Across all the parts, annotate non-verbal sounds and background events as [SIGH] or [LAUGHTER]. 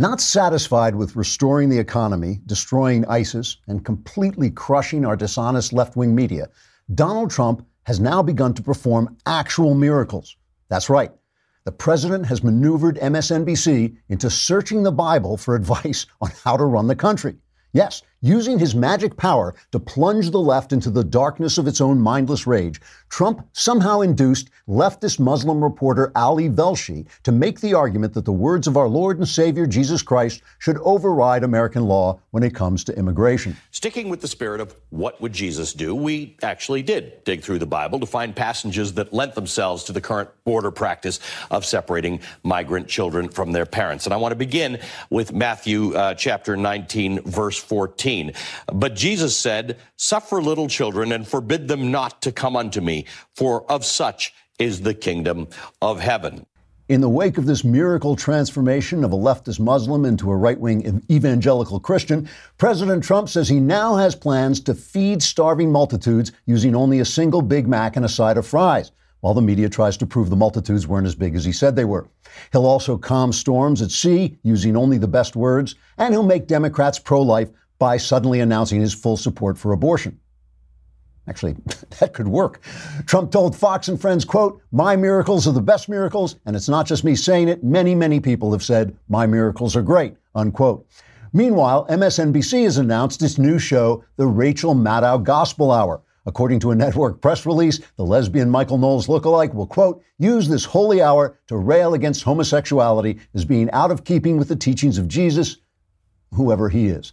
Not satisfied with restoring the economy, destroying ISIS, and completely crushing our dishonest left wing media, Donald Trump has now begun to perform actual miracles. That's right. The president has maneuvered MSNBC into searching the Bible for advice [LAUGHS] on how to run the country. Yes, using his magic power to plunge the left into the darkness of its own mindless rage, Trump somehow induced leftist Muslim reporter Ali Velshi to make the argument that the words of our Lord and Savior Jesus Christ should override American law when it comes to immigration. Sticking with the spirit of what would Jesus do, we actually did dig through the Bible to find passages that lent themselves to the current border practice of separating migrant children from their parents. And I want to begin with Matthew uh, chapter 19, verse 14. But Jesus said, Suffer little children and forbid them not to come unto me, for of such is the kingdom of heaven. In the wake of this miracle transformation of a leftist Muslim into a right wing evangelical Christian, President Trump says he now has plans to feed starving multitudes using only a single Big Mac and a side of fries, while the media tries to prove the multitudes weren't as big as he said they were. He'll also calm storms at sea using only the best words, and he'll make Democrats pro life by suddenly announcing his full support for abortion. Actually, [LAUGHS] that could work. Trump told Fox and Friends, quote, my miracles are the best miracles, and it's not just me saying it. Many, many people have said my miracles are great, unquote. Meanwhile, MSNBC has announced its new show, The Rachel Maddow Gospel Hour. According to a network press release, the lesbian Michael Knowles lookalike will, quote, use this holy hour to rail against homosexuality as being out of keeping with the teachings of Jesus, whoever he is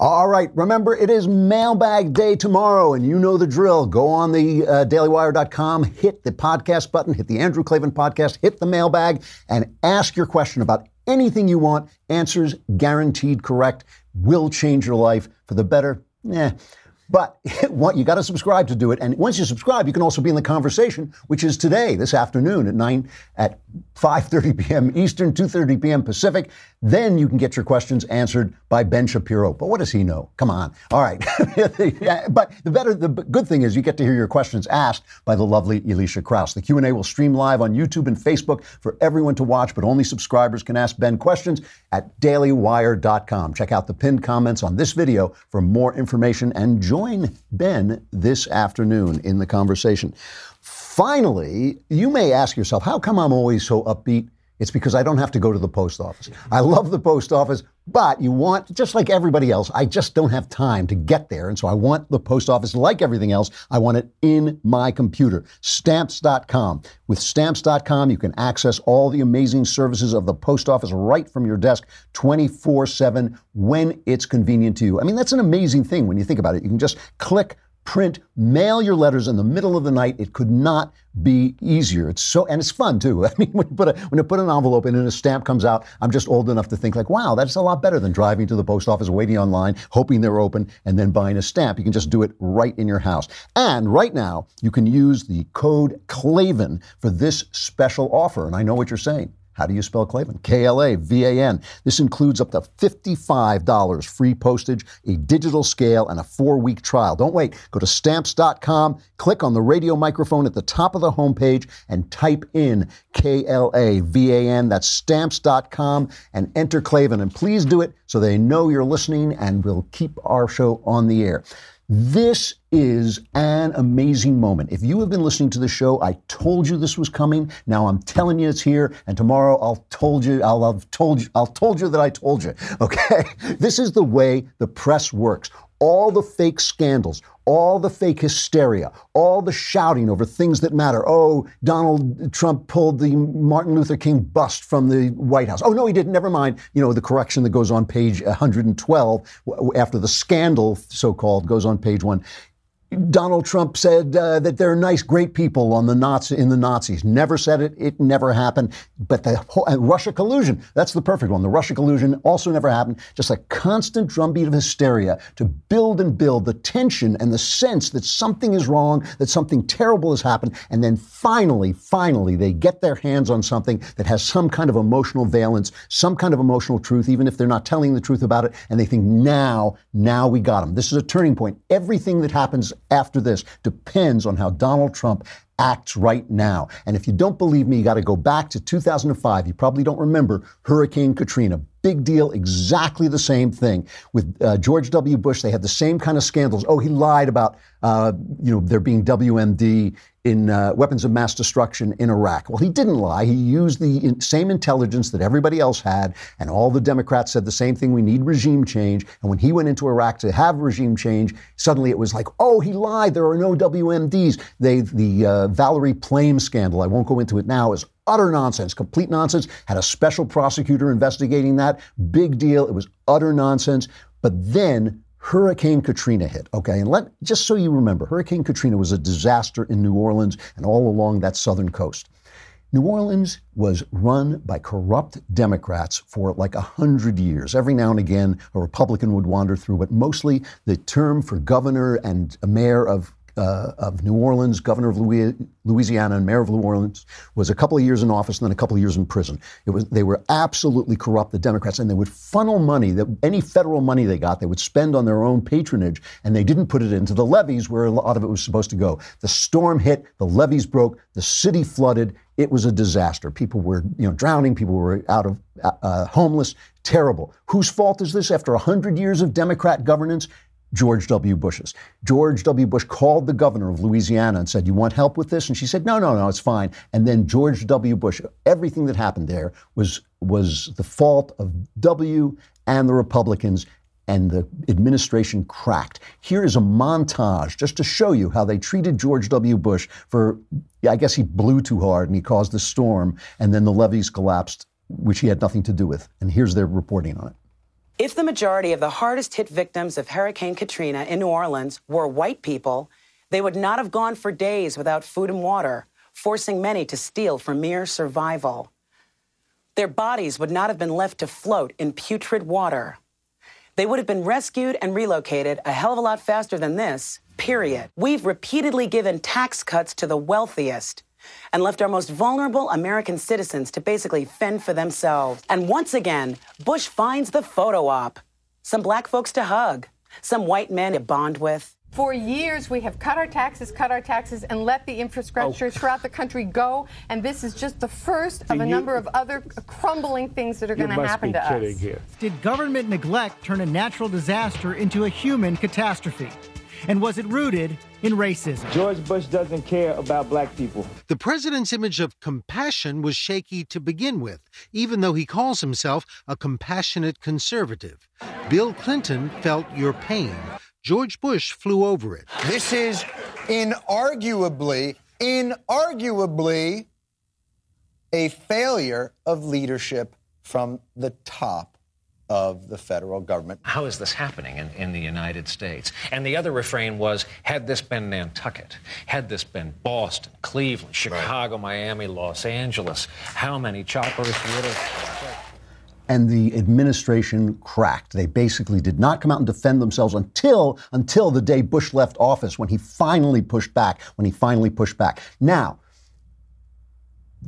All right, remember it is mailbag day tomorrow, and you know the drill. Go on the uh, dailywire.com, hit the podcast button, hit the Andrew Klavan podcast, hit the mailbag, and ask your question about anything you want. Answers guaranteed correct, will change your life for the better. Yeah. But [LAUGHS] you got to subscribe to do it, and once you subscribe, you can also be in the conversation, which is today, this afternoon at nine at 5:30 p.m. Eastern, 2:30 p.m. Pacific. Then you can get your questions answered by Ben Shapiro. But what does he know? Come on. All right. [LAUGHS] but the better, the good thing is you get to hear your questions asked by the lovely Elisha Krauss. The Q&A will stream live on YouTube and Facebook for everyone to watch, but only subscribers can ask Ben questions at dailywire.com. Check out the pinned comments on this video for more information and join Ben this afternoon in the conversation. Finally, you may ask yourself, how come I'm always so upbeat? It's because I don't have to go to the post office. I love the post office, but you want, just like everybody else, I just don't have time to get there. And so I want the post office, like everything else, I want it in my computer. Stamps.com. With Stamps.com, you can access all the amazing services of the post office right from your desk 24 7 when it's convenient to you. I mean, that's an amazing thing when you think about it. You can just click print, mail your letters in the middle of the night. It could not be easier. It's so, and it's fun too. [LAUGHS] I mean, when you put a, when you put an envelope in and a stamp comes out, I'm just old enough to think like, wow, that's a lot better than driving to the post office, waiting online, hoping they're open, and then buying a stamp. You can just do it right in your house. And right now, you can use the code Klavan for this special offer. And I know what you're saying. How do you spell Klavan? K L A V A N. This includes up to $55 free postage, a digital scale, and a four week trial. Don't wait. Go to stamps.com, click on the radio microphone at the top of the homepage, and type in K L A V A N. That's stamps.com and enter Klavan. And please do it so they know you're listening and we'll keep our show on the air. This is an amazing moment. If you have been listening to the show, I told you this was coming. Now I'm telling you it's here, and tomorrow I'll told you I'll have told you I'll told you that I told you. [LAUGHS] Okay, this is the way the press works. All the fake scandals, all the fake hysteria, all the shouting over things that matter. Oh, Donald Trump pulled the Martin Luther King bust from the White House. Oh, no, he didn't. Never mind. You know, the correction that goes on page 112 after the scandal, so called, goes on page one. Donald Trump said uh, that there are nice, great people on the Nazi in the Nazis. Never said it. It never happened. But the whole, Russia collusion, that's the perfect one. The Russia collusion also never happened. Just a constant drumbeat of hysteria to build and build the tension and the sense that something is wrong, that something terrible has happened. And then finally, finally, they get their hands on something that has some kind of emotional valence, some kind of emotional truth, even if they're not telling the truth about it. And they think, now, now we got them. This is a turning point. Everything that happens after this depends on how Donald Trump acts right now. And if you don't believe me, you got to go back to 2005. You probably don't remember Hurricane Katrina. Big deal, exactly the same thing. With uh, George W. Bush, they had the same kind of scandals. Oh, he lied about, uh, you know, there being WMD in uh, weapons of mass destruction in Iraq. Well, he didn't lie. He used the in- same intelligence that everybody else had, and all the Democrats said the same thing we need regime change. And when he went into Iraq to have regime change, suddenly it was like, oh, he lied. There are no WMDs. They, the uh, Valerie Plame scandal, I won't go into it now, is utter nonsense, complete nonsense. Had a special prosecutor investigating that. Big deal. It was utter nonsense. But then Hurricane Katrina hit, okay? And let just so you remember, Hurricane Katrina was a disaster in New Orleans and all along that southern coast. New Orleans was run by corrupt Democrats for like a hundred years. Every now and again, a Republican would wander through, but mostly the term for governor and mayor of uh, of New Orleans, governor of Louisiana, and mayor of New Orleans, was a couple of years in office and then a couple of years in prison. It was they were absolutely corrupt, the Democrats, and they would funnel money that any federal money they got, they would spend on their own patronage, and they didn't put it into the levees where a lot of it was supposed to go. The storm hit, the levees broke, the city flooded. It was a disaster. People were, you know, drowning. People were out of uh, homeless. Terrible. Whose fault is this? After hundred years of Democrat governance, George W. Bush's. George W. Bush called the governor of Louisiana and said, You want help with this? And she said, No, no, no, it's fine. And then George W. Bush, everything that happened there was, was the fault of W and the Republicans, and the administration cracked. Here is a montage just to show you how they treated George W. Bush for, I guess he blew too hard and he caused the storm, and then the levees collapsed, which he had nothing to do with. And here's their reporting on it. If the majority of the hardest hit victims of Hurricane Katrina in New Orleans were white people, they would not have gone for days without food and water, forcing many to steal for mere survival. Their bodies would not have been left to float in putrid water. They would have been rescued and relocated a hell of a lot faster than this, period. We've repeatedly given tax cuts to the wealthiest and left our most vulnerable American citizens to basically fend for themselves. And once again, Bush finds the photo op. Some black folks to hug, some white men to bond with. For years, we have cut our taxes, cut our taxes, and let the infrastructure oh. throughout the country go. And this is just the first of a you, number of other crumbling things that are going to happen to us. Here. Did government neglect turn a natural disaster into a human catastrophe? And was it rooted in racism? George Bush doesn't care about black people. The president's image of compassion was shaky to begin with, even though he calls himself a compassionate conservative. Bill Clinton felt your pain. George Bush flew over it. This is inarguably, inarguably a failure of leadership from the top of the federal government. How is this happening in, in the United States? And the other refrain was had this been Nantucket, had this been Boston, Cleveland, Chicago, right. Miami, Los Angeles, how many choppers would have. [LAUGHS] And the administration cracked. They basically did not come out and defend themselves until until the day Bush left office, when he finally pushed back. When he finally pushed back. Now,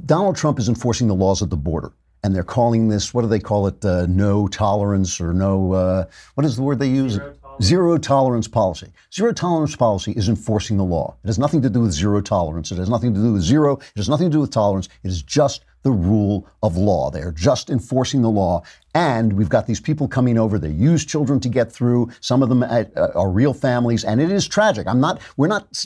Donald Trump is enforcing the laws at the border and they're calling this what do they call it uh, no tolerance or no uh, what is the word they use? Zero tolerance. zero tolerance policy. Zero tolerance policy is enforcing the law. It has nothing to do with zero tolerance. It has nothing to do with zero. It has nothing to do with tolerance. It is just the rule of law. They are just enforcing the law. And we've got these people coming over. They use children to get through. Some of them uh, are real families, and it is tragic. I'm not. We're not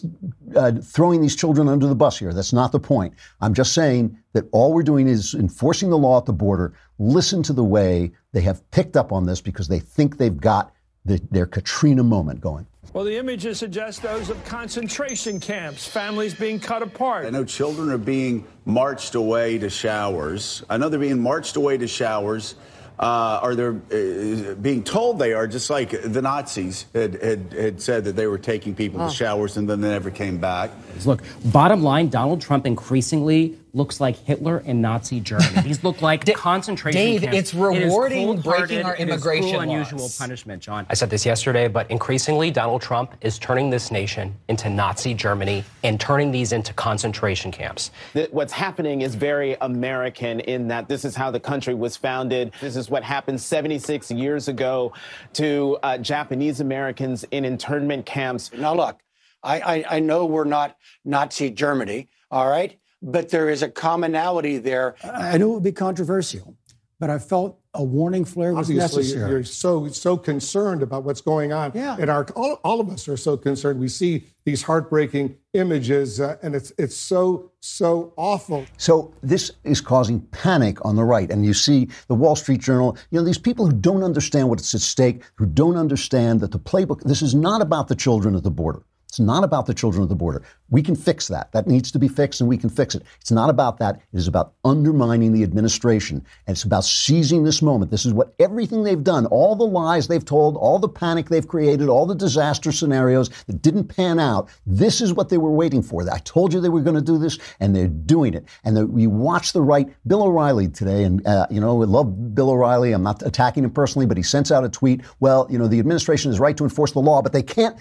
uh, throwing these children under the bus here. That's not the point. I'm just saying that all we're doing is enforcing the law at the border. Listen to the way they have picked up on this because they think they've got the, their Katrina moment going. Well, the images suggest those of concentration camps, families being cut apart. I know children are being marched away to showers. I know they're being marched away to showers uh, or they're uh, being told they are, just like the Nazis had, had, had said that they were taking people oh. to showers and then they never came back. Look, bottom line, Donald Trump increasingly looks like Hitler and Nazi Germany. These look like [LAUGHS] concentration Dave, camps. it's rewarding it breaking our immigration it is cruel, unusual punishment, John. I said this yesterday, but increasingly, Donald Trump is turning this nation into Nazi Germany and turning these into concentration camps. What's happening is very American in that this is how the country was founded. This is what happened 76 years ago to uh, Japanese Americans in internment camps. Now, look, I, I, I know we're not Nazi Germany, all right? But there is a commonality there. I knew it would be controversial, but I felt a warning flare was Obviously, necessary. You're so so concerned about what's going on, yeah. and our all, all of us are so concerned. We see these heartbreaking images, uh, and it's it's so so awful. So this is causing panic on the right, and you see the Wall Street Journal. You know these people who don't understand what's at stake, who don't understand that the playbook. This is not about the children at the border. It's not about the children of the border. We can fix that. That needs to be fixed and we can fix it. It's not about that. It is about undermining the administration. And it's about seizing this moment. This is what everything they've done, all the lies they've told, all the panic they've created, all the disaster scenarios that didn't pan out. This is what they were waiting for. I told you they were going to do this and they're doing it. And we watch the right, Bill O'Reilly today, and, uh, you know, we love Bill O'Reilly. I'm not attacking him personally, but he sends out a tweet. Well, you know, the administration is right to enforce the law, but they can't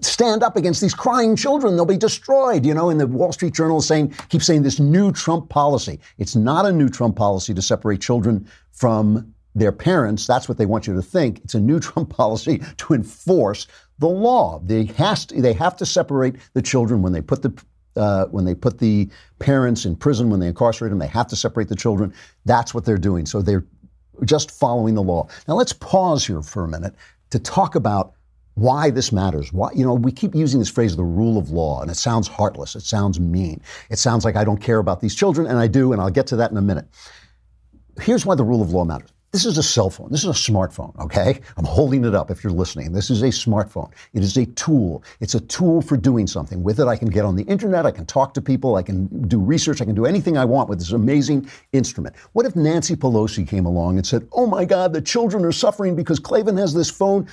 stand up against these crying children. They'll be destroyed. You know, and the Wall Street Journal is saying, keep saying this new Trump policy. It's not a new Trump policy to separate children from their parents. That's what they want you to think. It's a new [LAUGHS] Trump policy to enforce the law. They has to, they have to separate the children when they put the uh, when they put the parents in prison, when they incarcerate them, they have to separate the children. That's what they're doing. So they're just following the law. Now let's pause here for a minute to talk about why this matters. Why, you know, we keep using this phrase, the rule of law, and it sounds heartless. It sounds mean. It sounds like I don't care about these children, and I do, and I'll get to that in a minute. Here's why the rule of law matters. This is a cell phone. This is a smartphone, okay? I'm holding it up if you're listening. This is a smartphone. It is a tool. It's a tool for doing something. With it, I can get on the internet, I can talk to people, I can do research, I can do anything I want with this amazing instrument. What if Nancy Pelosi came along and said, Oh my God, the children are suffering because Klavan has this phone?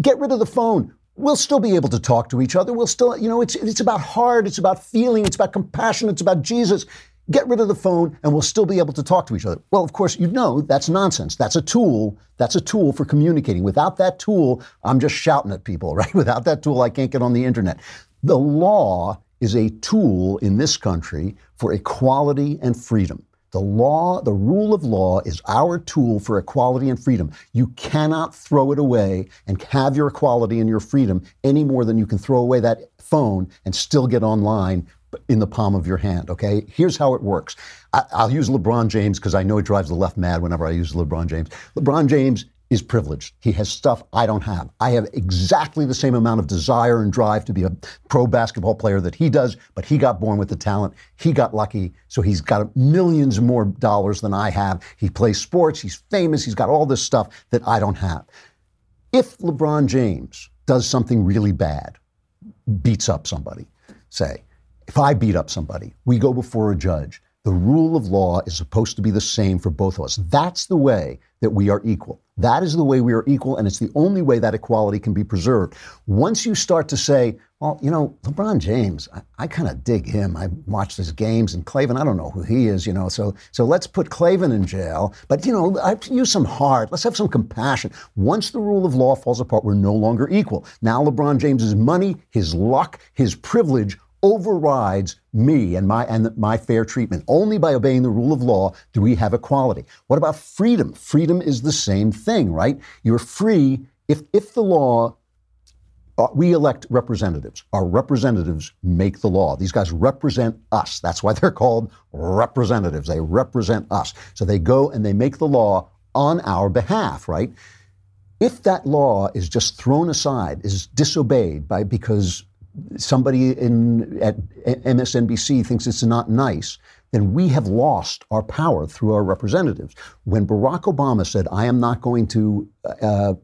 Get rid of the phone. We'll still be able to talk to each other. We'll still, you know, it's, it's about heart, it's about feeling, it's about compassion, it's about Jesus. Get rid of the phone and we'll still be able to talk to each other. Well, of course, you know that's nonsense. That's a tool. That's a tool for communicating. Without that tool, I'm just shouting at people, [LAUGHS] right? Without that tool, I can't get on the internet. The law is a tool in this country for equality and freedom. The law, the rule of law is our tool for equality and freedom. You cannot throw it away and have your equality and your freedom any more than you can throw away that phone and still get online in the palm of your hand, okay? Here's how it works. I, will use LeBron James because I know it drives the left mad whenever I use LeBron James. LeBron James is privileged. He has stuff I don't have. I have exactly the same amount of desire and drive to be a pro basketball player that he does, but he got born with the talent. He got lucky, so he's got millions more dollars than I have. He plays sports, he's famous, he's got all this stuff that I don't have. If LeBron James does something really bad, beats up somebody, say, if I beat up somebody, we go before a judge. The rule of law is supposed to be the same for both of us. That's the way that we are equal. That is the way we are equal, and it's the only way that equality can be preserved. Once you start to say, well, you know, LeBron James, I, I kind of dig him. I watched his games, and Klavan, I don't know who he is, you know, so so let's put Klavan in jail. But you know, I use some heart. Let's have some compassion. Once the rule of law falls apart, we're no longer equal. Now LeBron James's money, his luck, his privilege overrides me and my and my fair treatment. Only by obeying the rule of law do we have equality. What about freedom? Freedom is the same thing, right? You're free if if the law uh, we elect representatives. Our representatives make the law. These guys represent us. That's why they're called representatives. They represent us. So they go and they make the law on our behalf, right? If that law is just thrown aside, is disobeyed by because somebody in at MSNBC thinks it's not nice, then we have lost our power through our representatives. When Barack Obama said, "I am not going to." Uh,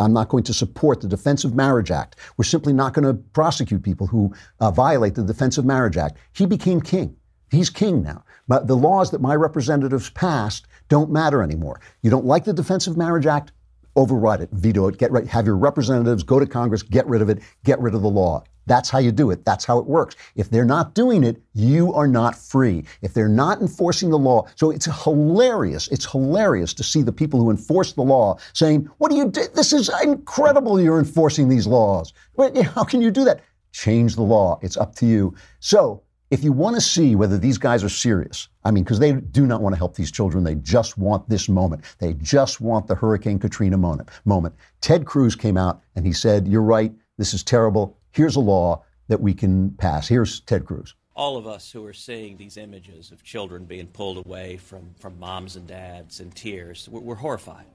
I'm not going to support the Defense of Marriage Act. We're simply not going to prosecute people who uh, violate the Defense of Marriage Act. He became king. He's king now. But the laws that my representatives passed don't matter anymore. You don't like the Defense of Marriage Act? Override it, veto it, get right, have your representatives go to Congress, get rid of it, get rid of the law. That's how you do it. That's how it works. If they're not doing it, you are not free. If they're not enforcing the law, so it's hilarious. It's hilarious to see the people who enforce the law saying, "What do you do? This is incredible. You're enforcing these laws. How can you do that? Change the law. It's up to you." So. If you want to see whether these guys are serious, I mean, because they do not want to help these children, they just want this moment. They just want the Hurricane Katrina moment. moment. Ted Cruz came out and he said, You're right. This is terrible here's a law that we can pass. Here's Ted Cruz. All of us who are seeing these images of children being pulled away from, from moms and dads in tears, we're, we're horrified.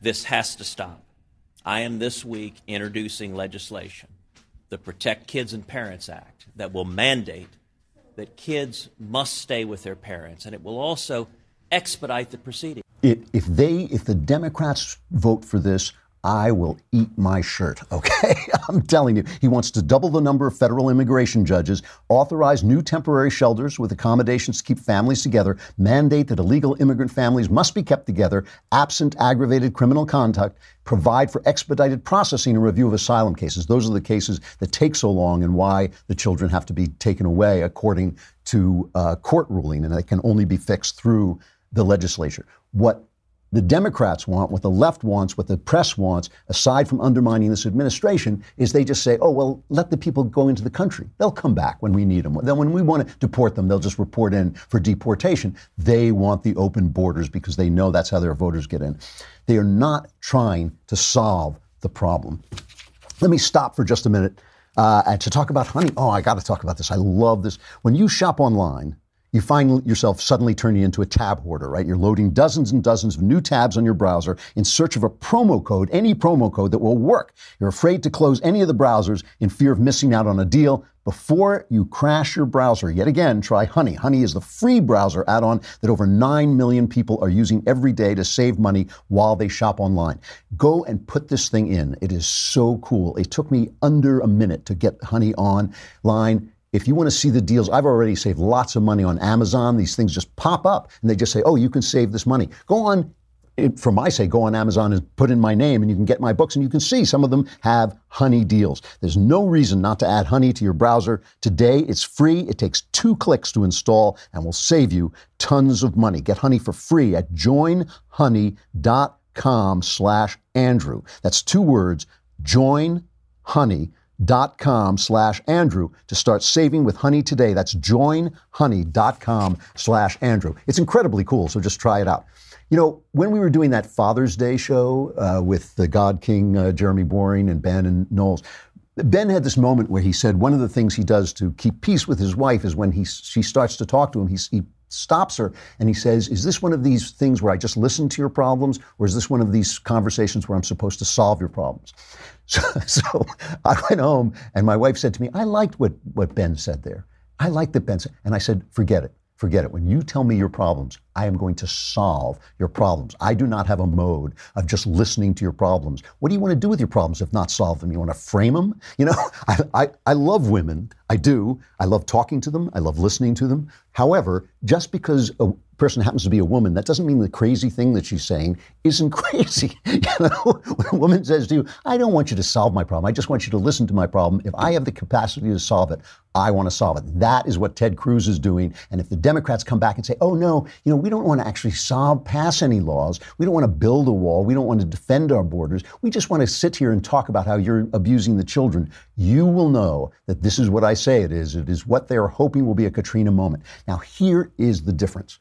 This has to stop. I am this week introducing legislation, the Protect Kids and Parents Act, that will mandate that kids must stay with their parents, and it will also expedite the proceeding. If they, if the Democrats vote for this, I will eat my shirt, [LAUGHS] okay? I'm telling you. He wants to double the number of federal immigration judges, authorize new temporary shelters with accommodations to keep families together, mandate that illegal immigrant families must be kept together, absent aggravated criminal conduct, provide for expedited processing and review of asylum cases. Those are the cases that take so long and why the children have to be taken away according to uh, court ruling, and it can only be fixed through the legislature. What the Democrats want, what the left wants, what the press wants, aside from undermining this administration, is they just say, oh, well, let the people go into the country. They'll come back when we need them. Then when we want to deport them, they'll just report in for deportation. They want the open borders because they know that's how their voters get in. They are not trying to solve the problem. Let me stop for just a minute uh, to talk about honey. Oh, I got to talk about this. I love this. When you shop online, you find yourself suddenly turning into a tab hoarder, right? You're loading dozens and dozens of new tabs on your browser in search of a promo code, any promo code that will work. You're afraid to close any of the browsers in fear of missing out on a deal. Before you crash your browser, yet again, try Honey. Honey is the free browser add on that over 9 million people are using every day to save money while they shop online. Go and put this thing in. It is so cool. It took me under a minute to get Honey online if you want to see the deals, I've already saved lots of money on Amazon. These things just pop up and they just say, oh, you can save this money. Go on, for my sake, go on Amazon and put in my name and you can get my books and you can see some of them have honey deals. There's no reason not to add honey to your browser. Today, it's free. It takes two clicks to install and will save you tons of money. Get honey for free at joinhoney.com slash Andrew. That's two words, joinhoney.com dot com slash Andrew to start saving with honey today. That's joinhoney.com slash Andrew. It's incredibly cool, so just try it out. You know, when we were doing that Father's Day show uh, with the God King uh, Jeremy Boring and Ben and Knowles, Ben had this moment where he said one of the things he does to keep peace with his wife is when he she starts to talk to him, he, he stops her and he says, Is this one of these things where I just listen to your problems, or is this one of these conversations where I'm supposed to solve your problems? So, [LAUGHS] so I went home and my wife said to me, I liked what, what Ben said there. I liked that Ben said. And I said, Forget it. Forget it. When you tell me your problems, I am going to solve your problems. I do not have a mode of just listening to your problems. What do you want to do with your problems if not solve them? You want to frame them? You know, [LAUGHS] I, I, I love women. I do. I love talking to them. I love listening to them. However, just because a person happens to be a woman, that doesn't mean the crazy thing that she's saying isn't [LAUGHS] crazy. you know, when a woman says to you, I don't want you to solve my problem. I just want you to listen to my problem. If I have the capacity to solve it, I want to solve it. That is what Ted Cruz is doing. And if the Democrats come back and say, oh, no, you know, we don't want to actually solve, pass any laws. We don't want to build a wall. We don't want to defend our borders. We just want to sit here and talk about how you're abusing the children. You will know that this is what I say it is. It is what they are hoping will be a Katrina moment. Now, here is the difference.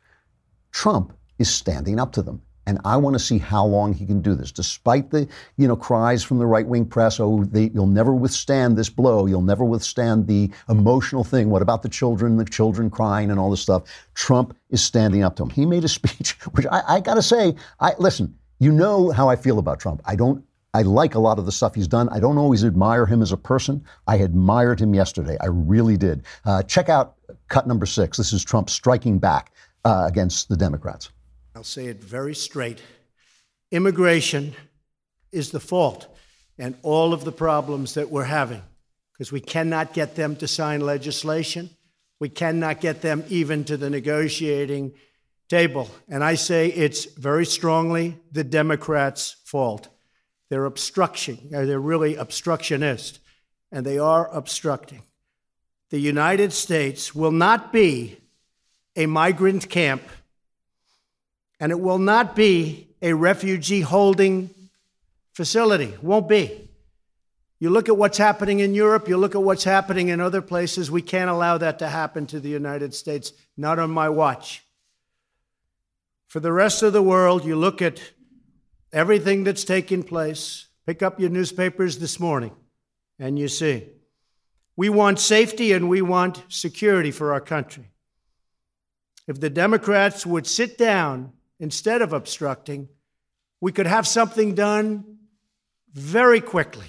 Trump is standing up to them. And I want to see how long he can do this, despite the you know cries from the right wing press. Oh, they, you'll never withstand this blow. You'll never withstand the emotional thing. What about the children? The children crying and all this stuff. Trump is standing up to him. He made a [LAUGHS] speech, which I, I got to say, I listen. You know how I feel about Trump. I don't I like a lot of the stuff he's done. I don't always admire him as a person. I admired him yesterday. I really did. Uh, check out cut number six. This is Trump striking back uh, against the Democrats. I'll say it very straight. Immigration is the fault and all of the problems that we're having because we cannot get them to sign legislation. We cannot get them even to the negotiating table. And I say it's very strongly the Democrats' fault. They're obstruction, uh, they're really obstructionist, and they are obstructing. The United States will not be a migrant camp, and it will not be a refugee holding facility. Won't be. You look at what's happening in Europe, you look at what's happening in other places. We can't allow that to happen to the United States, not on my watch. For the rest of the world, you look at everything that's taking place. Pick up your newspapers this morning and you see. We want safety and we want security for our country. If the Democrats would sit down instead of obstructing, we could have something done very quickly.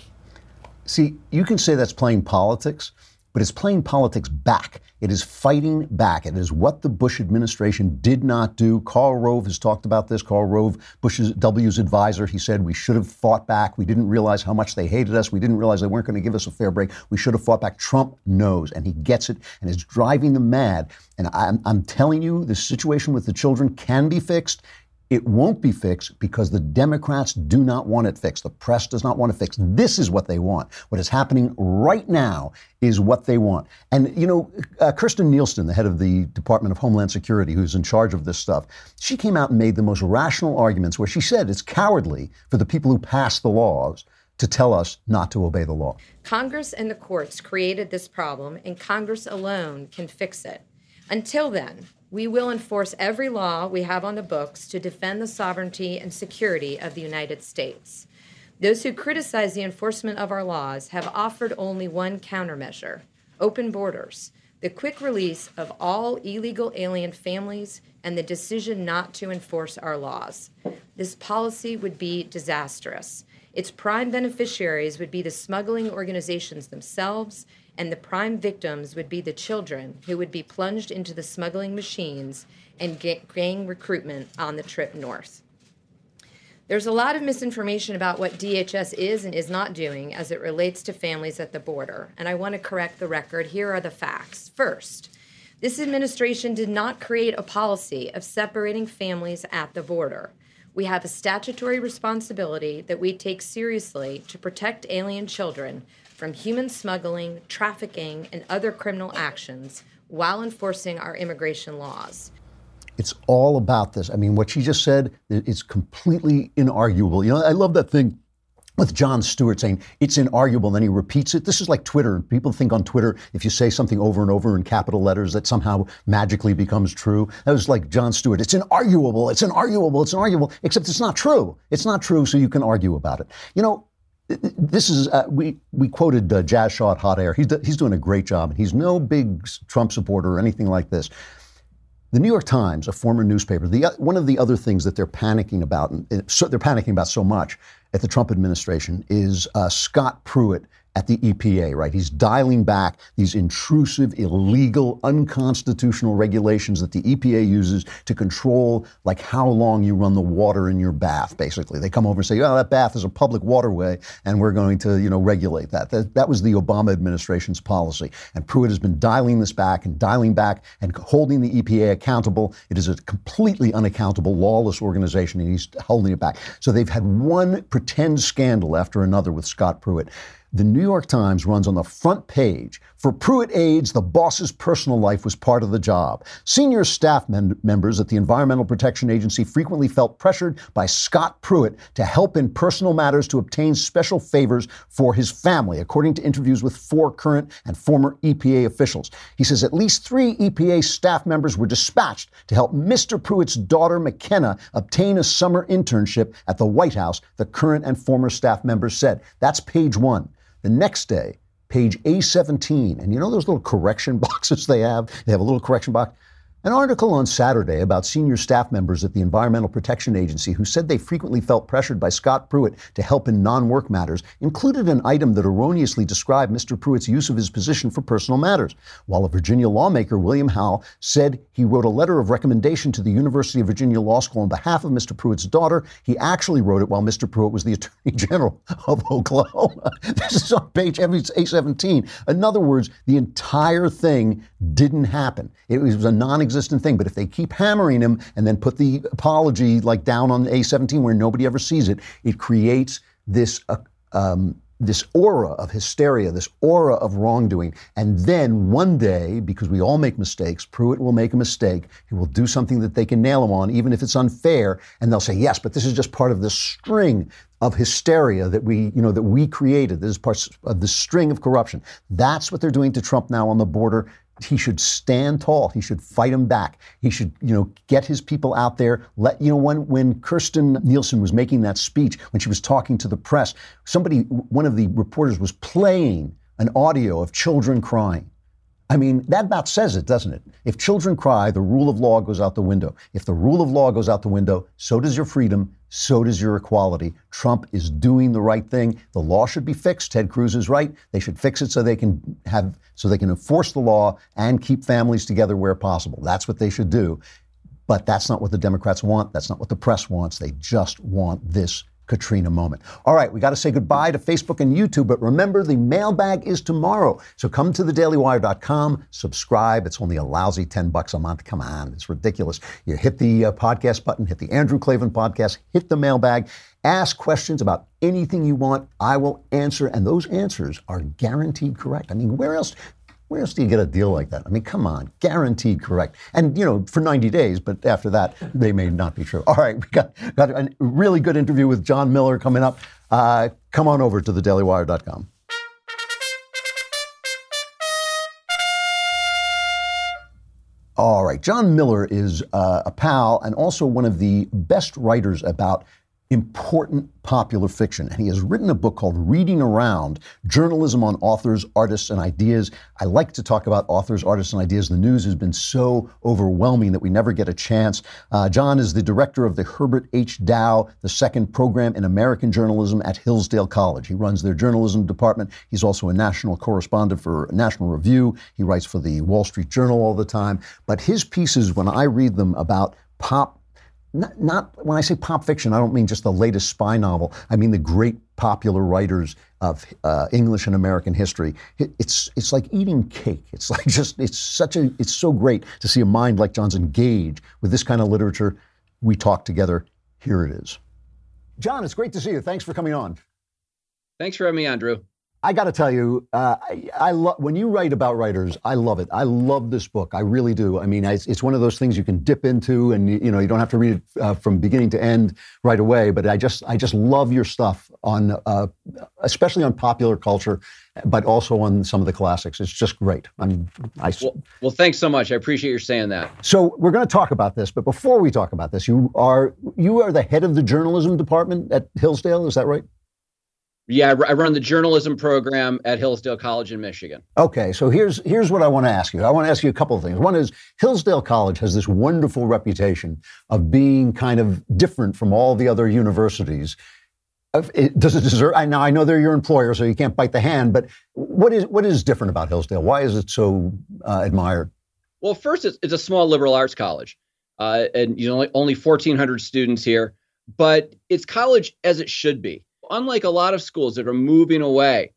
See, you can say that's playing politics, but it's playing politics back. It is fighting back. It is what the Bush administration did not do. Karl Rove has talked about this. Karl Rove, Bush's W's advisor, he said we should have fought back. We didn't realize how much they hated us. We didn't realize they weren't going to give us a fair break. We should have fought back. Trump knows, and he gets it, and it's driving them mad. And I'm, I'm telling you, the situation with the children can be fixed. It won't be fixed because the Democrats do not want it fixed. The press does not want it fixed. This is what they want. What is happening right now is what they want. And, you know, uh, Kirstjen Nielsen, the head of the Department of Homeland Security, who's in charge of this stuff, she came out and made the most rational arguments where she said it's cowardly for the people who pass the laws to tell us not to obey the law. Congress and the courts created this problem, and Congress alone can fix it. Until then, we will enforce every law we have on the books to defend the sovereignty and security of the United States. Those who criticize the enforcement of our laws have offered only one countermeasure open borders, the quick release of all illegal alien families, and the decision not to enforce our laws. This policy would be disastrous. Its prime beneficiaries would be the smuggling organizations themselves and the prime victims would be the children who would be plunged into the smuggling machines and gang recruitment on the trip north. There's a lot of misinformation about what DHS is and is not doing as it relates to families at the border, and I want to correct the record. Here are the facts. First, this administration did not create a policy of separating families at the border. We have a statutory responsibility that we take seriously to protect alien children from human smuggling, trafficking, and other criminal actions while enforcing our immigration laws. It's all about this. I mean, what she just said is completely inarguable. You know, I love that thing with Jon Stewart saying it's inarguable, and then he repeats it. This is like Twitter. People think on Twitter, if you say something over and over in capital letters, that somehow magically becomes true. That was like Jon Stewart. It's inarguable. It's inarguable. It's inarguable. Except it's not true. It's not true, so you can argue about it. You know, this is uh, we we quoted uh, Jazz Shaw at Hot Air. He's he's doing a great job, and he's no big Trump supporter or anything like this. The New York Times, a former newspaper, the, one of the other things that they're panicking about, and so, they're panicking about so much at the Trump administration, is uh, Scott Pruitt at the EPA, right? He's dialing back these intrusive, illegal, unconstitutional regulations that the EPA uses to control, like how long you run the water in your bath, basically. They come over and say, oh, that bath is a public waterway, and we're going to, you know, regulate that. That, that was the Obama administration's policy. And Pruitt has been dialing this back and dialing back and holding the EPA accountable. It is a completely unaccountable, lawless organization, and he's holding it back. So they've had one pretend scandal after another with Scott Pruitt. The New York Times runs on the front page for Pruitt aides, the boss's personal life was part of the job. Senior staff mem- members at the Environmental Protection Agency frequently felt pressured by Scott Pruitt to help in personal matters to obtain special favors for his family, according to interviews with four current and former EPA officials. He says at least three EPA staff members were dispatched to help Mr. Pruitt's daughter, McKenna, obtain a summer internship at the White House, the current and former staff members said. That's page one. The next day, page A17, and you know those little correction [LAUGHS] boxes they have? They have a little correction box. An article on Saturday about senior staff members at the Environmental Protection Agency who said they frequently felt pressured by Scott Pruitt to help in non work matters included an item that erroneously described Mr. Pruitt's use of his position for personal matters. While a Virginia lawmaker, William Howell, said he wrote a letter of recommendation to the University of Virginia Law School on behalf of Mr. Pruitt's daughter, he actually wrote it while Mr. Pruitt was the Attorney [LAUGHS] General of Oklahoma. [LAUGHS] this is on page A17. In other words, the entire thing didn't happen. It was a non existent thing. But if they keep hammering him and then put the apology like down on A17 where nobody ever sees it, it creates this. Uh, um, this aura of hysteria, this aura of wrongdoing. And then one day, because we all make mistakes, Pruitt will make a mistake. He will do something that they can nail him on, even if it's unfair. And they'll say, yes, but this is just part of the string of hysteria that we, you know, that we created. This is part of the string of corruption. That's what they're doing to Trump now on the border he should stand tall. He should fight him back. He should, you know, get his people out there. Let you know when when Kirstjen Nielsen was making that speech, when she was talking to the press, somebody, one of the reporters was playing an audio of children crying. I mean, that about says it, doesn't it? If children cry, the rule of law goes out the window. If the rule of law goes out the window, so does your freedom, so does your equality. Trump is doing the right thing. The law should be fixed. Ted Cruz is right. They should fix it so they can have so they can enforce the law and keep families together where possible. That's what they should do. But that's not what the Democrats want. That's not what the press wants. They just want this Katrina moment. All right, we got to say goodbye to Facebook and YouTube, but remember the mailbag is tomorrow. So come to thedailywire.com, subscribe. It's only a lousy 10 bucks a month. Come on, it's ridiculous. You hit the uh, podcast button, hit the Andrew Klavan podcast, hit the mailbag, ask questions about anything you want. I will answer, and those answers are guaranteed correct. I mean, where else? Where else do you get a deal like that? I mean, come on, guaranteed correct. And, you know, for 90 days, but after that, they may not be true. All right, we got, got a really good interview with John Miller coming up. Uh, come on over to thedailywire.com. All right, John Miller is uh, a pal and also one of the best writers about important popular fiction. And he has written a book called Reading Around Journalism on Authors, Artists, and Ideas. I like to talk about authors, artists, and ideas. The news has been so overwhelming that we never get a chance. Uh, John is the director of the Herbert H. Dow, the second program in American journalism at Hillsdale College. He runs their journalism department. He's also a national correspondent for National Review. He writes for the Wall Street Journal all the time. But his pieces, when I read them about pop not, not, when I say pop fiction, I don't mean just the latest spy novel. I mean the great popular writers of uh, English and American history. It, it's it's like eating cake. It's like [LAUGHS] just it's such a it's so great to see a mind like John's engage with this kind of literature. We talk together. Here it is. John, it's great to see you. Thanks for coming on. Thanks for having me, Andrew. I got to tell you, uh, I, I love when you write about writers. I love it. I love this book. I really do. I mean, it's, it's one of those things you can dip into, and you, you know, you don't have to read it uh, from beginning to end right away. But I just, I just love your stuff on, uh, especially on popular culture, but also on some of the classics. It's just great. I'm, I, well, well, thanks so much. I appreciate your saying that. So we're going to talk about this, but before we talk about this, you are you are the head of the journalism department at Hillsdale. Is that right? Yeah, I run the journalism program at Hillsdale College in Michigan. Okay, so here's here's what I want to ask you. I want to ask you a couple of things. One is Hillsdale College has this wonderful reputation of being kind of different from all the other universities. Does it deserve? I now I know they're your employer, so you can't bite the hand. But what is what is different about Hillsdale? Why is it so uh, admired? Well, first, it's, it's, a small liberal arts college, uh, and you know only, only 1,400 students here, but it's college as it should be unlike a lot of schools that are moving away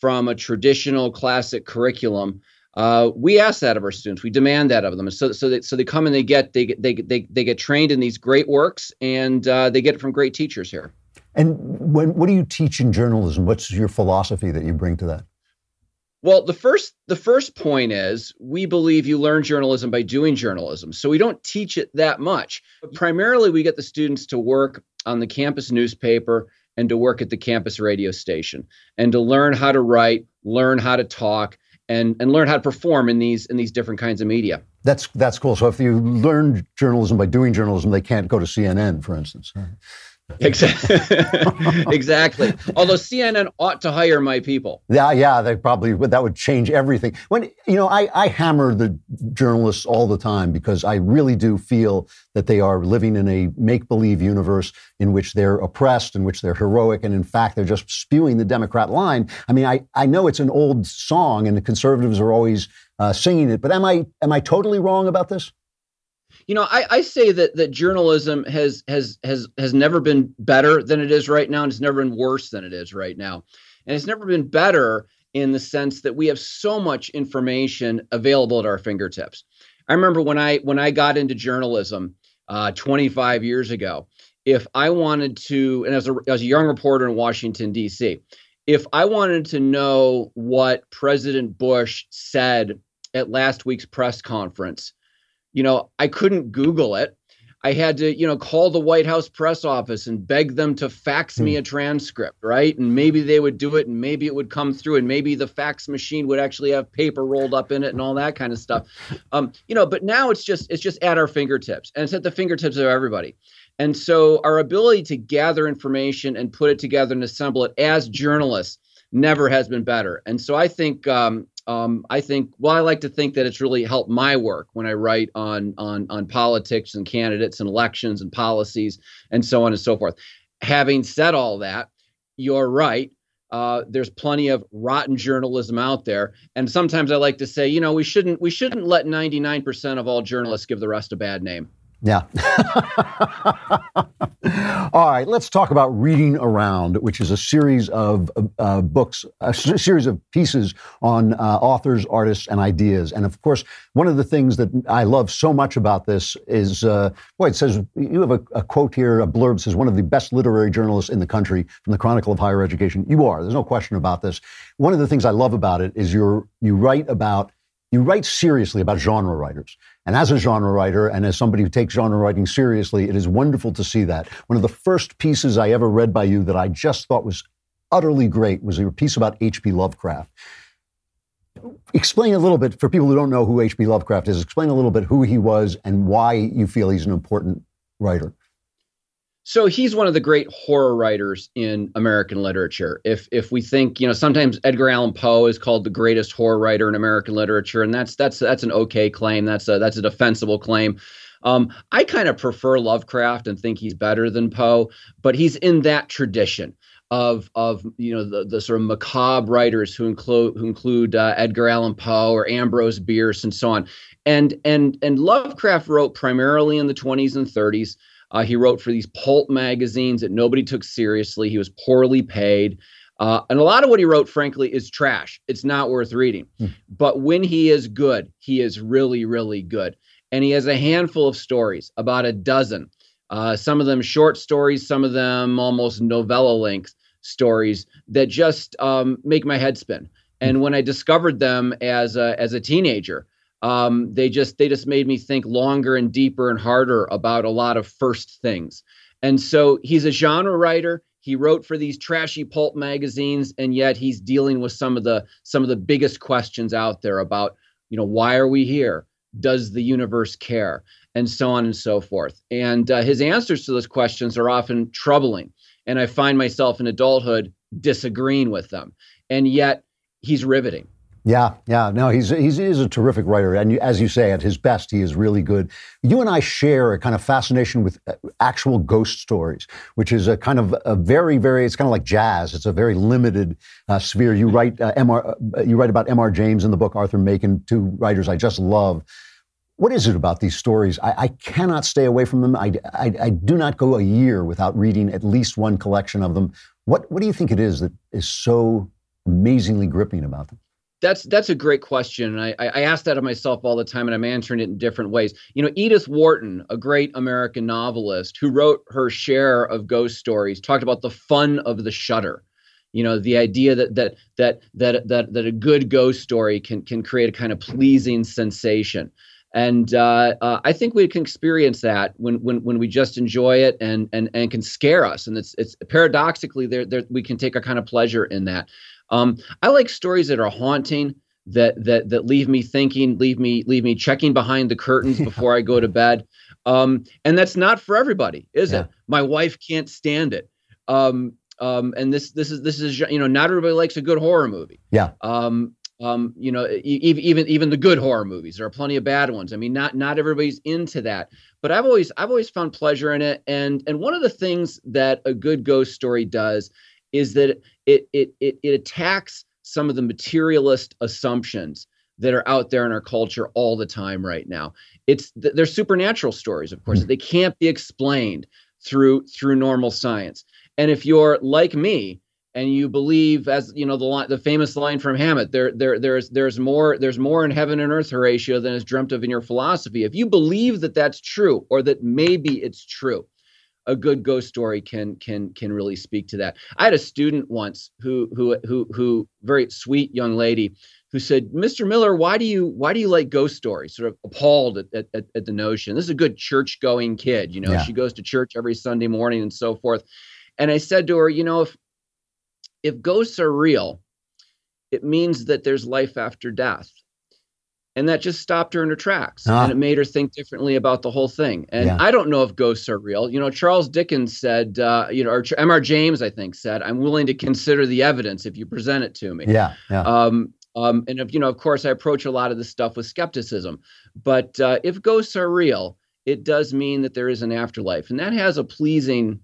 from a traditional classic curriculum, uh, we ask that of our students. We demand that of them. So, so, they, so they come and they get they get they, they, they get trained in these great works, and uh, they get it from great teachers here. And when, what do you teach in journalism? What's your philosophy that you bring to that? Well, the first the first point is we believe you learn journalism by doing journalism. So we don't teach it that much. But primarily, we get the students to work on the campus newspaper and to work at the campus radio station and to learn how to write, learn how to talk, and and learn how to perform in these in these different kinds of media. That's that's cool. So if you learn journalism by doing journalism, they can't go to CNN, for instance. Exactly. [LAUGHS] [LAUGHS] exactly. Although CNN ought to hire my people. Yeah, yeah, they probably would. That would change everything. When you know, I, I hammer the journalists all the time because I really do feel that they are living in a make-believe universe in which they're oppressed, in which they're heroic, and in fact, they're just spewing the Democrat line. I mean, I, I know it's an old song, and the conservatives are always uh, singing it, but am I am I totally wrong about this? You know, I, I say that that journalism has has has has never been better than it is right now, and it's never been worse than it is right now, and it's never been better in the sense that we have so much information available at our fingertips. I remember when I when I got into journalism uh, 25 years ago, if I wanted to, and as a as a young reporter in Washington D.C., if I wanted to know what President Bush said at last week's press conference you know, I couldn't Google it. I had to, you know, call the White House press office and beg them to fax me hmm. a transcript, right? And maybe they would do it and maybe it would come through and maybe the fax machine would actually have paper rolled up in it and all that kind of stuff. Um, you know, but now it's just it's just at our fingertips and it's at the fingertips of everybody. And so our ability to gather information and put it together and assemble it as journalists never has been better. And so I think um, um, I think well, I like to think that it's really helped my work when I write on on on politics and candidates and elections and policies and so on and so forth. Having said all that, you're right. Uh, there's plenty of rotten journalism out there, and sometimes I like to say, you know, we shouldn't we shouldn't let 99% of all journalists give the rest a bad name. Yeah. [LAUGHS] All right, let's talk about Reading Around, which is a series of uh, books, a series of pieces on uh, authors, artists, and ideas. And of course, one of the things that I love so much about this is, uh, boy, it says, you have a, a, quote here, a blurb says, one of the best literary journalists in the country from the Chronicle of Higher Education. You are, there's no question about this. One of the things I love about it is you you write about you write seriously about genre writers. And as a genre writer and as somebody who takes genre writing seriously, it is wonderful to see that. One of the first pieces I ever read by you that I just thought was utterly great was your piece about H.P. Lovecraft. Explain a little bit for people who don't know who H.P. Lovecraft is. Explain a little bit who he was and why you feel he's an important writer. So he's one of the great horror writers in American literature. If if we think, you know, sometimes Edgar Allan Poe is called the greatest horror writer in American literature, and that's that's that's an okay claim. That's a that's a defensible claim. Um, I kind of prefer Lovecraft and think he's better than Poe, but he's in that tradition of of you know the, the sort of macabre writers who include who include uh, Edgar Allan Poe or Ambrose Bierce and so on. And and and Lovecraft wrote primarily in the 20s and 30s. Uh, he wrote for these pulp magazines that nobody took seriously. He was poorly paid. Uh, and a lot of what he wrote, frankly, is trash. It's not worth reading. Hmm. But when he is good, he is really, really good. And he has a handful of stories, about a dozen. Uh, some of them short stories, some of them almost novella length stories that just um, make my head spin. And when I discovered them as a, as a teenager, um, they just they just made me think longer and deeper and harder about a lot of first things. And so he's a genre writer. He wrote for these trashy pulp magazines, and yet he's dealing with some of the some of the biggest questions out there about you know why are we here? Does the universe care? And so on and so forth. And uh, his answers to those questions are often troubling. And I find myself in adulthood disagreeing with them. And yet he's riveting. Yeah, yeah. No, he's, he's he is a terrific writer, and as you say, at his best, he is really good. You and I share a kind of fascination with uh, actual ghost stories, which is a kind of a very, very. It's kind of like jazz. It's a very limited uh, sphere. You write uh, Mr. Uh, you write about M.R. James in the book, Arthur Machen, two writers I just love. What is it about these stories? I, I cannot stay away from them. I, I, I do not go a year without reading at least one collection of them. What What do you think it is that is so amazingly gripping about them? That's that's a great question, and I, I ask that of myself all the time, and I'm answering it in different ways. You know, Edith Wharton, a great American novelist who wrote her share of ghost stories, talked about the fun of the shutter. You know, the idea that that that that that that a good ghost story can can create a kind of pleasing sensation and uh, uh, I think we can experience that when when when we just enjoy it and and and can scare us, and it's it's paradoxically there there we can take a kind of pleasure in that. Um, I like stories that are haunting, that that that leave me thinking, leave me leave me checking behind the curtains before I go to bed. Um, and that's not for everybody, is yeah. it? My wife can't stand it. Um, um, and this this is this is you know not everybody likes a good horror movie. Yeah. Um, um, you know, even even even the good horror movies. There are plenty of bad ones. I mean, not not everybody's into that, but I've always I've always found pleasure in it. And and one of the things that a good ghost story does is that it it it, it attacks some of the materialist assumptions that are out there in our culture all the time right now. It's they're supernatural stories, of course, mm-hmm. they can't be explained through through normal science. And if you're like me and you believe, as you know, the line, the famous line from Hamlet, there, there, there's, there's more, there's more in heaven and earth, Horatio, than is dreamt of in your philosophy. If you believe that that's true, or that maybe it's true, a good ghost story can can can really speak to that. I had a student once who who who who very sweet young lady who said, "Mr. Miller, why do you why do you like ghost stories?" Sort of appalled at at, at the notion. This is a good church going kid, you know. Yeah. She goes to church every Sunday morning and so forth. And I said to her, you know, if if ghosts are real, it means that there's life after death. And that just stopped her in her tracks. And it made her think differently about the whole thing. And yeah. I don't know if ghosts are real. You know, Charles Dickens said, uh, you know, or M.R. James, I think, said, I'm willing to consider the evidence if you present it to me. Yeah. yeah. Um, um, and if, you know, of course, I approach a lot of this stuff with skepticism. But uh, if ghosts are real, it does mean that there is an afterlife. And that has a pleasing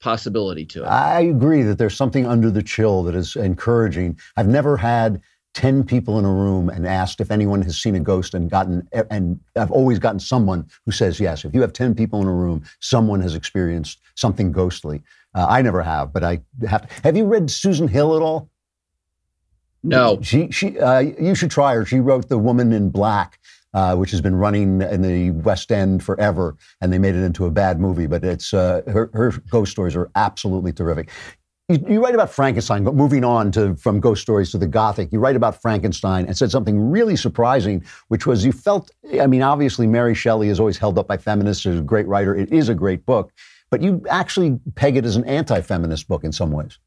possibility to it. I agree that there's something under the chill that is encouraging. I've never had 10 people in a room and asked if anyone has seen a ghost and gotten, and I've always gotten someone who says yes. If you have 10 people in a room, someone has experienced something ghostly. Uh, I never have, but I have. To. Have you read Susan Hill at all? No. She, she, uh, you should try her. She wrote The Woman in Black uh, which has been running in the West End forever, and they made it into a bad movie. But it's uh, her, her ghost stories are absolutely terrific. You, you, write about Frankenstein, but moving on to from ghost stories to the Gothic, you write about Frankenstein and said something really surprising, which was you felt. I mean, obviously, Mary Shelley is always held up by feminists as a great writer. It is a great book, but you actually peg it as an anti-feminist book in some ways.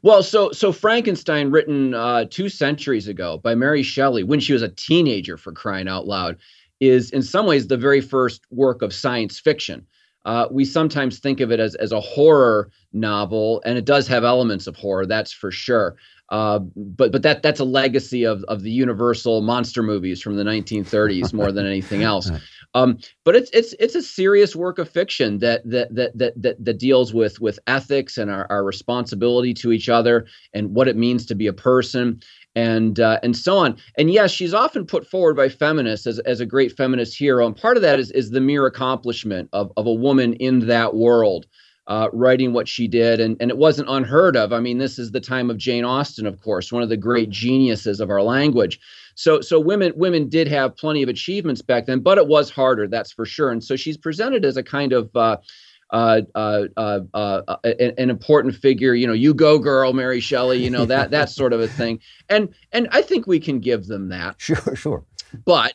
Well, so so Frankenstein, written uh, two centuries ago by Mary Shelley when she was a teenager, for crying out loud, is in some ways the very first work of science fiction. Uh, we sometimes think of it as as a horror novel, and it does have elements of horror, that's for sure. Uh, but but that that's a legacy of of the Universal monster movies from the 1930s more than anything [LAUGHS] else. Um, but it's it's it's a serious work of fiction that that that that that, that deals with with ethics and our, our responsibility to each other and what it means to be a person and uh, and so on. And yes, she's often put forward by feminists as, as a great feminist hero. And part of that is is the mere accomplishment of of a woman in that world. Uh, writing what she did, and, and it wasn't unheard of. I mean, this is the time of Jane Austen, of course, one of the great geniuses of our language. So so women women did have plenty of achievements back then, but it was harder, that's for sure. And so she's presented as a kind of uh, uh, uh, uh, uh an, important figure. You know, you go, girl, Mary Shelley. You know that that sort of a thing. And and I think we can give them that. Sure, sure. But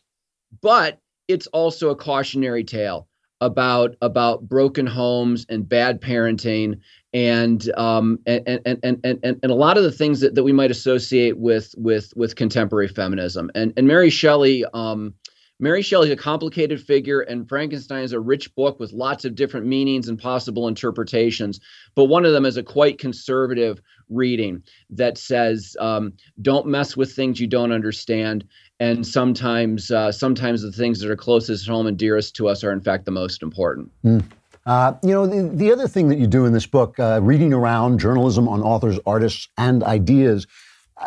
but it's also a cautionary tale about about broken homes and bad parenting and um and and and and, and, and a lot of the things that, that we might associate with with with contemporary feminism and and mary shelley um Mary Shelley is a complicated figure, and Frankenstein is a rich book with lots of different meanings and possible interpretations. But one of them is a quite conservative reading that says, um, "Don't mess with things you don't understand." And sometimes, uh, sometimes the things that are closest home and dearest to us are, in fact, the most important. Mm. Uh, you know, the, the, other thing that you do in this book, uh, reading around journalism on authors, artists, and ideas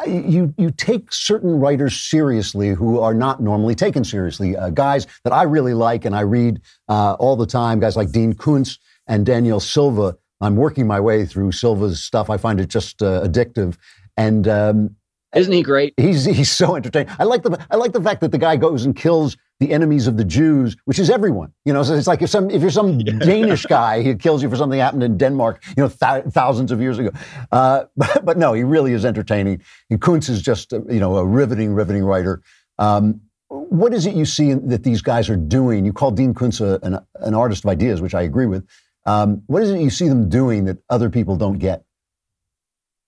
you you take certain writers seriously who are not normally taken seriously. Uh, guys that I really like and I read uh, all the time. Guys like Dean Koontz and Daniel Silva. I'm working my way through Silva's stuff. I find it just uh, addictive. And um, isn't he great? He's he's so entertaining. I like the I like the fact that the guy goes and kills the enemies of the Jews, which is everyone. You know, so it's like if some if you're some [LAUGHS] yeah. Danish guy, he kills you for something that happened in Denmark, you know, th- thousands of years ago. Uh, [LAUGHS] but, but, no, he really is entertaining. And Koontz is just you know a riveting, riveting writer. Um, what is it you see that these guys are doing? You call Dean Koontz a, an, an, artist of ideas, which I agree with. Um, what is it you see them doing that other people don't get?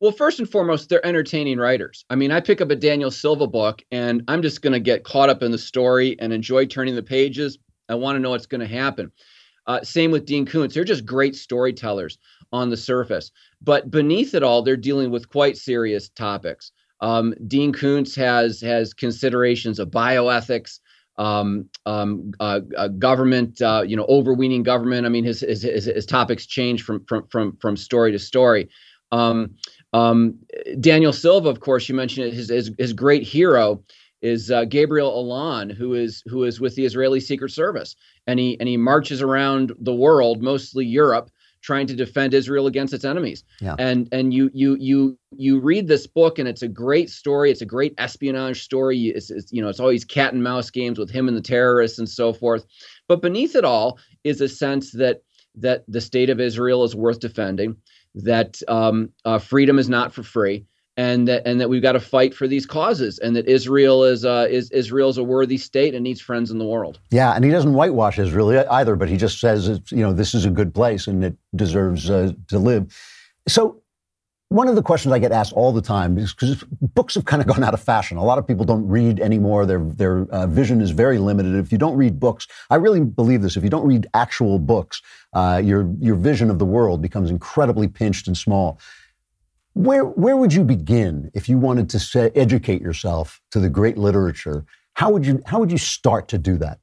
Well, first and foremost, they're entertaining writers. I mean, I pick up a Daniel Silva book and I'm just going to get caught up in the story and enjoy turning the pages. I want to know what's going to happen. Uh, same with Dean Koontz. They're just great storytellers on the surface. But beneath it all, they're dealing with quite serious topics. Um, Dean Koontz has has considerations of bioethics, um, um, uh, uh, government, uh, you know, overweening government. I mean, his, his his, his topics change from from from from story to story. Um, um, Daniel Silva, of course, you mentioned it, his his, his great hero is uh, Gabriel Allon, who is who is with the Israeli Secret Service, and he and he marches around the world, mostly Europe, trying to defend Israel against its enemies. Yeah. And and you you you you read this book and it's a great story. It's a great espionage story. It's, it's you know it's always cat and mouse games with him and the terrorists and so forth. But beneath it all is a sense that that the state of Israel is worth defending. That um, uh, freedom is not for free and that and that we've got to fight for these causes, and that Israel is uh, is a worthy state and needs friends in the world. Yeah, and he doesn't whitewash Israel either, but he just says it's, you know this is a good place and it deserves uh, to live. So. One of the questions I get asked all the time is because books have kind of [LAUGHS] gone out of fashion. A lot of people don't read anymore. Their their uh, vision is very limited. If you don't read books, I really believe this. If you don't read actual books, uh, your your vision of the world becomes incredibly pinched and small. Where where would you begin if you wanted to say, educate yourself to the great literature? How would you how would you start to do that?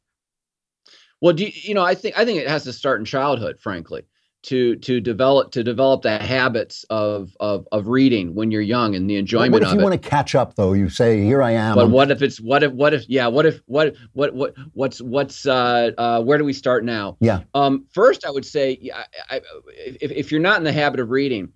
Well, do you, you know? I think I think it has to start in childhood, frankly, to to develop to develop the habits of of of reading when you're young and the enjoyment. Of it. What if you of want to catch up though? You say, "Here I am." But I'm- what if it's what if what if yeah what if what what what what's what's uh, uh where do we start now? Yeah. Um, first, I would say, yeah, I, I, if if you're not in the habit of reading,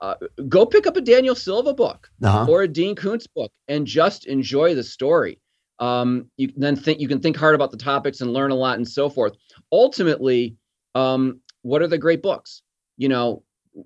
uh, go pick up a Daniel Silva book Uh-huh. or a Dean Koontz book and just enjoy the story. Um, you can then think you can think hard about the topics and learn a lot and so forth. Ultimately, um, what are the great books? You know,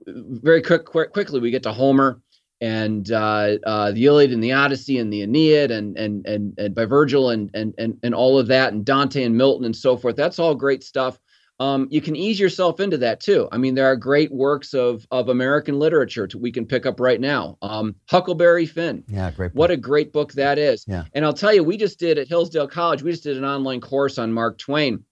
very quick, quick quickly we get to Homer and uh, uh, the Iliad and the Odyssey and the Aeneid and and and and by Virgil and and and and all of that and Dante and Milton and so forth. That's all great stuff. Um, you can ease yourself into that too. I mean, there are great works of of American literature to, we can pick up right now. Um, Huckleberry Finn. Yeah, great. What a great book that is. Yeah. And I'll tell you, we just did at Hillsdale College, we just did an online course on Mark Twain.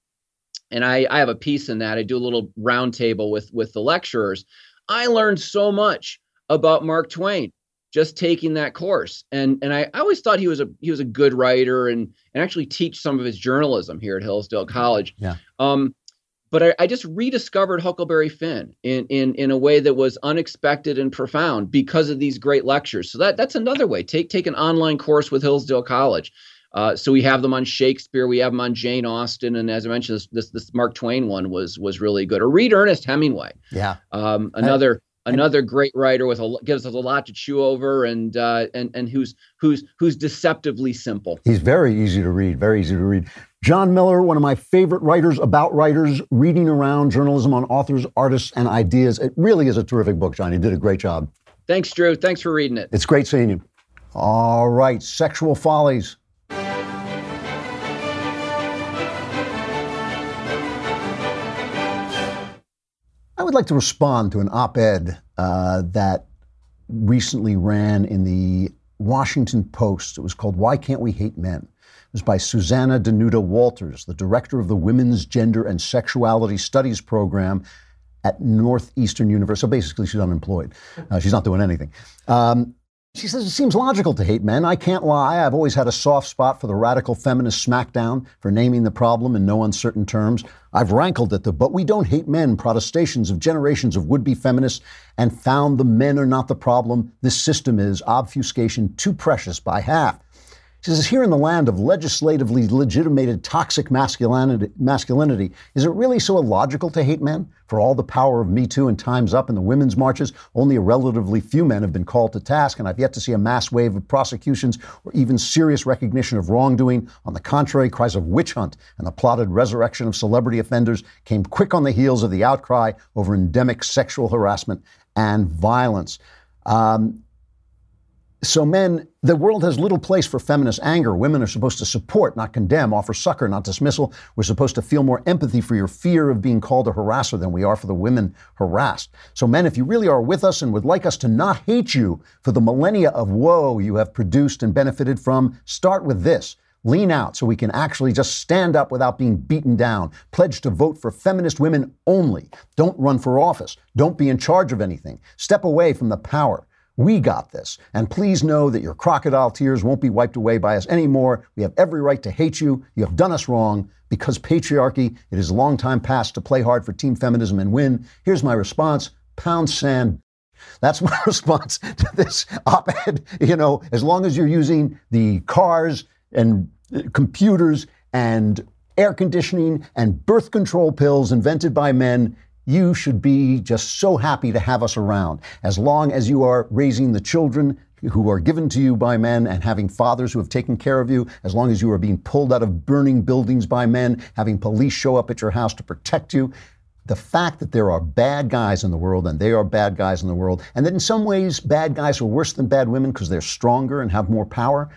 And I, I have a piece in that. I do a little roundtable with with the lecturers. I learned so much about Mark Twain just taking that course. And and I, I always thought he was a he was a good writer and and actually teach some of his journalism here at Hillsdale College. Yeah. Um, but I, I just rediscovered Huckleberry Finn in, in in a way that was unexpected and profound because of these great lectures. So that that's another way. Take take an online course with Hillsdale College. Uh, so we have them on Shakespeare, we have them on Jane Austen, and as I mentioned, this this, this Mark Twain one was was really good. Or read Ernest Hemingway, Yeah. um, another another great writer with a gives us a lot to chew over, and uh, and and who's who's who's deceptively simple. He's very easy to read, very easy to read. John Miller, one of my favorite writers about writers, reading around journalism on authors, artists, and ideas. It really is a terrific book, John. You did a great job. Thanks, Drew. Thanks for reading it. It's great seeing you. All right, sexual follies. I would like to respond to an op ed uh, that recently ran in the Washington Post. It was called Why Can't We Hate Men? It was by Susanna Danuta Walters, the director of the Women's Gender and Sexuality Studies program at Northeastern University. So basically, she's unemployed. Uh, she's not doing anything. Um, she says, It seems logical to hate men. I can't lie. I've always had a soft spot for the radical feminist smackdown, for naming the problem in no uncertain terms. I've rankled at the but we don't hate men protestations of generations of would be feminists and found the men are not the problem. This system is obfuscation too precious by half. She says, here in the land of legislatively legitimated toxic masculinity, masculinity, is it really so illogical to hate men? For all the power of Me Too and Time's Up and the women's marches, only a relatively few men have been called to task, and I've yet to see a mass wave of prosecutions or even serious recognition of wrongdoing. On the contrary, cries of witch hunt and the plotted resurrection of celebrity offenders came quick on the heels of the outcry over endemic sexual harassment and violence. Um, So, men, the world has little place for feminist anger. Women are supposed to support, not condemn, offer succor, not dismissal. We're supposed to feel more empathy for your fear of being called a harasser than we are for the women harassed. So, men, if you really are with us and would like us to not hate you for the millennia of woe you have produced and benefited from, start with this. Lean out so we can actually just stand up without being beaten down. Pledge to vote for feminist women only. Don't run for office. Don't be in charge of anything. Step away from the power. We got this. And please know that your crocodile tears won't be wiped away by us anymore. We have every right to hate you. You have done us wrong. Because patriarchy, it is a long time past to play hard for team feminism and win. Here's my response pound sand. That's [LAUGHS] my response to this op ed. You know, as long as you're using the cars and uh, computers and air conditioning and birth control pills invented by men, you should be just so happy to have us around. As long as you are raising the children who are given to you by men and having fathers who have taken care of you, as long as you are being pulled out of burning buildings by men, having police show up at your house to protect you, the fact that there are bad guys in the world and they are bad guys in the world, and that in some ways bad guys are worse than bad women because they're stronger and have more power,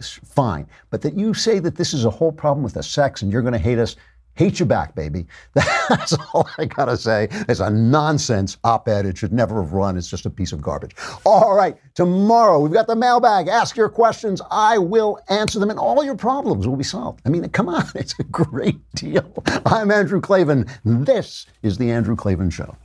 fine. But that you say that this is a whole problem with the sex and you're going to hate us, hate you back, baby. [LAUGHS] That's all I got to say. It's a nonsense op ed. It should never have run. It's just a piece of garbage. All right. Tomorrow, we've got the mailbag. Ask your questions. I will answer them, and all your problems will be solved. I mean, come on. [LAUGHS] It's a great deal. I'm Andrew Klavan. This is The Andrew Klavan Show.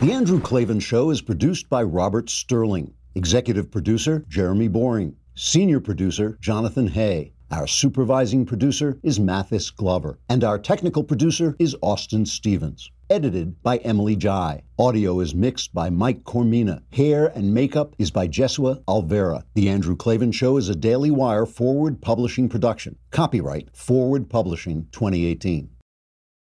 The Andrew Klavan Show is produced by Robert Sterling. Executive producer, Jeremy Boring. Senior producer, Jonathan Hay. Our supervising producer is Mathis Glover. And our technical producer is Austin Stevens. Edited by Emily Jai. Audio is mixed by Mike Coromina. Hair and makeup is by Jesua Alvera. The Andrew Klavan Show is a Daily Wire forward publishing production. Copyright Forward Publishing 2018.